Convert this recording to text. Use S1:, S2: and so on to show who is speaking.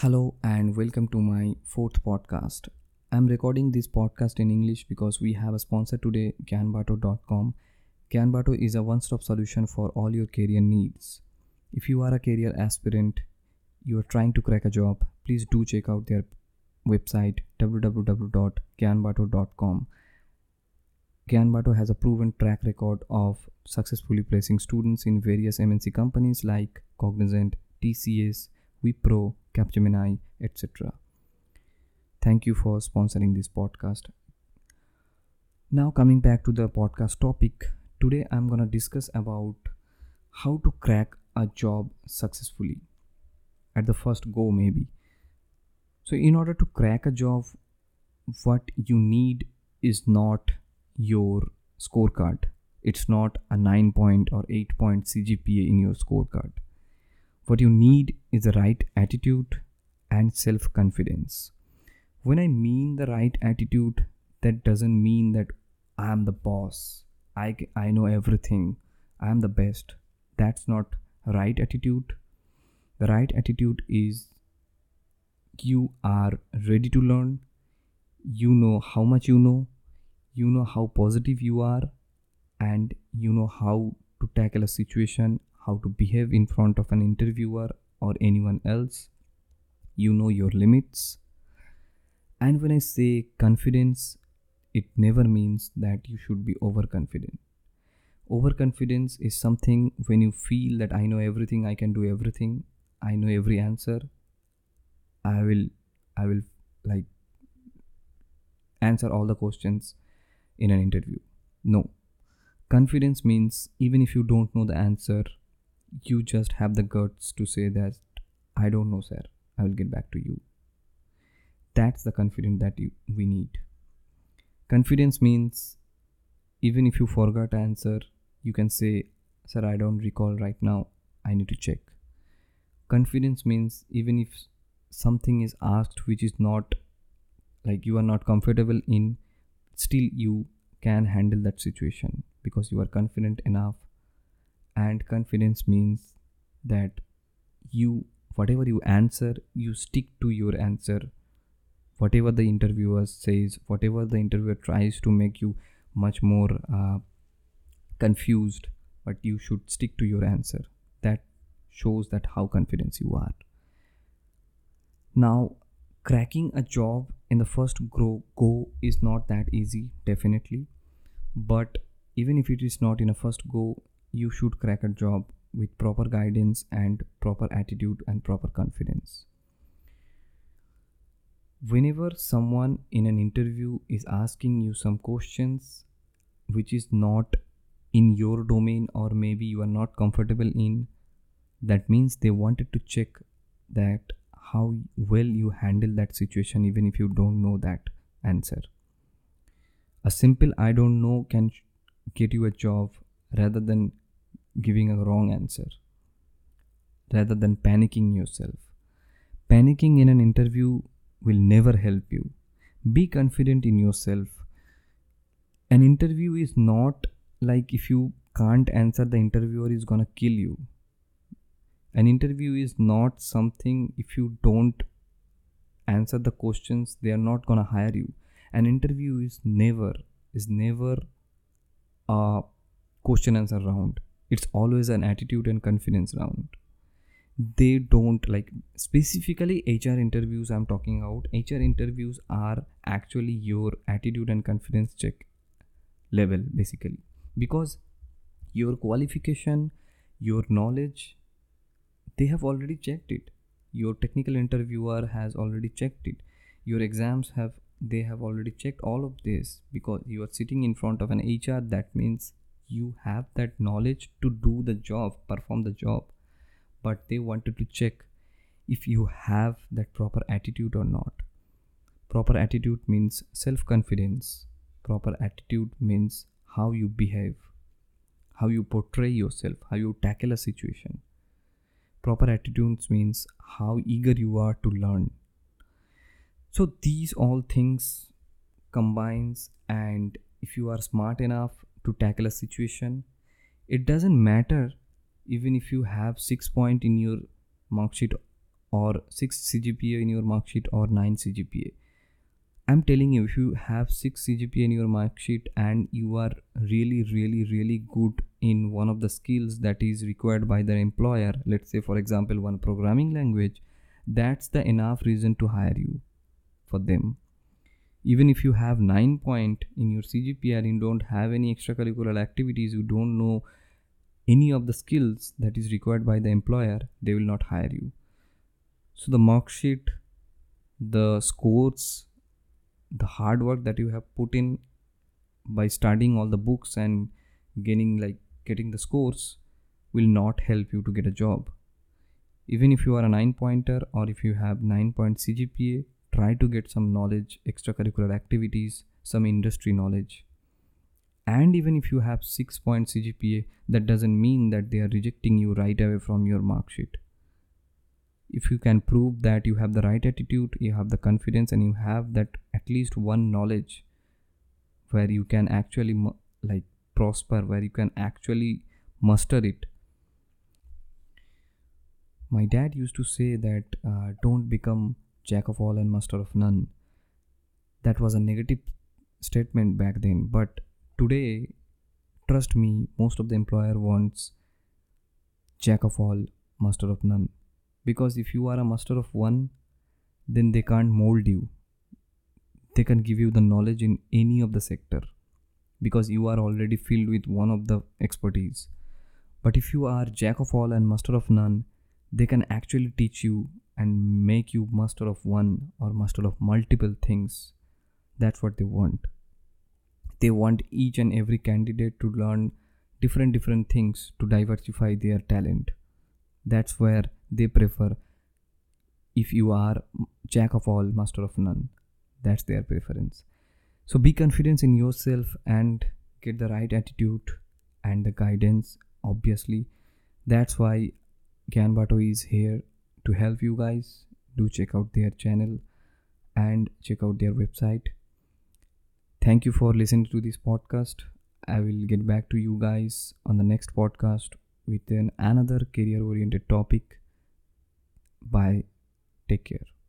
S1: Hello and welcome to my fourth podcast. I'm recording this podcast in English because we have a sponsor today, Gyanbato.com. Gyanbato is a one stop solution for all your career needs. If you are a career aspirant, you are trying to crack a job, please do check out their website www.gyanbato.com. Gyanbato has a proven track record of successfully placing students in various MNC companies like Cognizant, TCS, Wipro, Capgemini, etc. Thank you for sponsoring this podcast. Now coming back to the podcast topic, today I'm to discuss about how to crack a job successfully at the first go maybe. So in order to crack a job what you need is not your scorecard. It's not a 9 point or 8 point CGPA in your scorecard what you need is the right attitude and self confidence. When I mean the right attitude, that doesn't mean that I am the boss, I, I know everything, I am the best. That's not right attitude. The right attitude is you are ready to learn, you know how much you know, you know how positive you are, and you know how to tackle a situation how to behave in front of an interviewer or anyone else. You know your limits. And when I say confidence, it never means that you should be overconfident. Overconfidence is something when you feel that I know everything, I can do everything, I know every answer, I will, I will like answer all the questions in an interview. No. Confidence means even if you don't know the answer, you just have the guts to say that I don't know, sir. I will get back to you. That's the confidence that you, we need. Confidence means even if you forgot answer, you can say, Sir, I don't recall right now. I need to check. Confidence means even if something is asked which is not like you are not comfortable in, still you can handle that situation because you are confident enough and confidence means that you whatever you answer you stick to your answer. Whatever the interviewer says whatever the interviewer tries to make you much more uh, confused but you should stick to your answer. That shows that how confident you are. Now cracking a job in the first grow go is not that easy definitely. But even if it is not in a first go you should crack a job with proper guidance and proper attitude and proper confidence. Whenever someone in an interview is asking you some questions which is not in your domain or maybe you are not comfortable in, that means they wanted to check that how well you handle that situation even if you don't know that answer. A simple I don't know can get you a job rather than giving a wrong answer, rather than panicking yourself. Panicking in an interview will never help you. Be confident in yourself. An interview is not like if you can't answer, the interviewer is gonna kill you. An interview is not something if you don't answer the questions, they are not gonna hire you. An interview is never, is never a question answer round it's always an attitude and confidence round. They don't like specifically hr interviews i'm talking about hr interviews are actually your attitude and confidence check level basically. Because your qualification your knowledge they have already checked it. Your technical interviewer has already checked it. Your exams have they have already checked all of this because you are sitting in front of an hr that means you have that knowledge to do the job perform the job but they wanted to check if you have that proper attitude or not. Proper attitude means self confidence proper attitude means how you behave how you portray yourself how you tackle a situation. Proper attitudes means how eager you are to learn. So these all things combines and if you are smart enough to tackle a situation it doesn't matter even if you have 6 point in your mark sheet or 6 cgpa in your mark sheet or 9 cgpa i'm telling you if you have 6 cgpa in your mark sheet and you are really really really good in one of the skills that is required by the employer let's say for example one programming language that's the enough reason to hire you for them even if you have 9 point in your cgpa and you don't have any extracurricular activities you don't know any of the skills that is required by the employer they will not hire you. So the mark sheet the scores the hard work that you have put in by studying all the books and gaining like getting the scores will not help you to get a job. Even if you are a 9 pointer or if you have 9 point cgpa try to get some knowledge extracurricular activities some industry knowledge. And even if you have 6 point cgpa that doesn't mean that they are rejecting you right away from your mark sheet. If you can prove that you have the right attitude you have the confidence and you have that at least one knowledge where you can actually like prosper where you can actually muster it. My dad used to say that uh, don't become jack of all and master of none. That was a negative statement back then but today trust me most of the employer wants jack of all master of none. Because if you are a master of one then they can't mold you. They can give you the knowledge in any of the sector because you are already filled with one of the expertise. But if you are jack of all and master of none they can actually teach you and make you master of one or master of multiple things. That's what they want. They want each and every candidate to learn different different things to diversify their talent. That's where they prefer if you are jack of all master of none. That's their preference. So be confident in yourself and get the right attitude and the guidance obviously. That's why Gyanbato is here to help you guys do check out their channel and check out their website Thank you for listening to this podcast. I will get back to you guys on the next podcast with an another career oriented topic. Bye. Take care.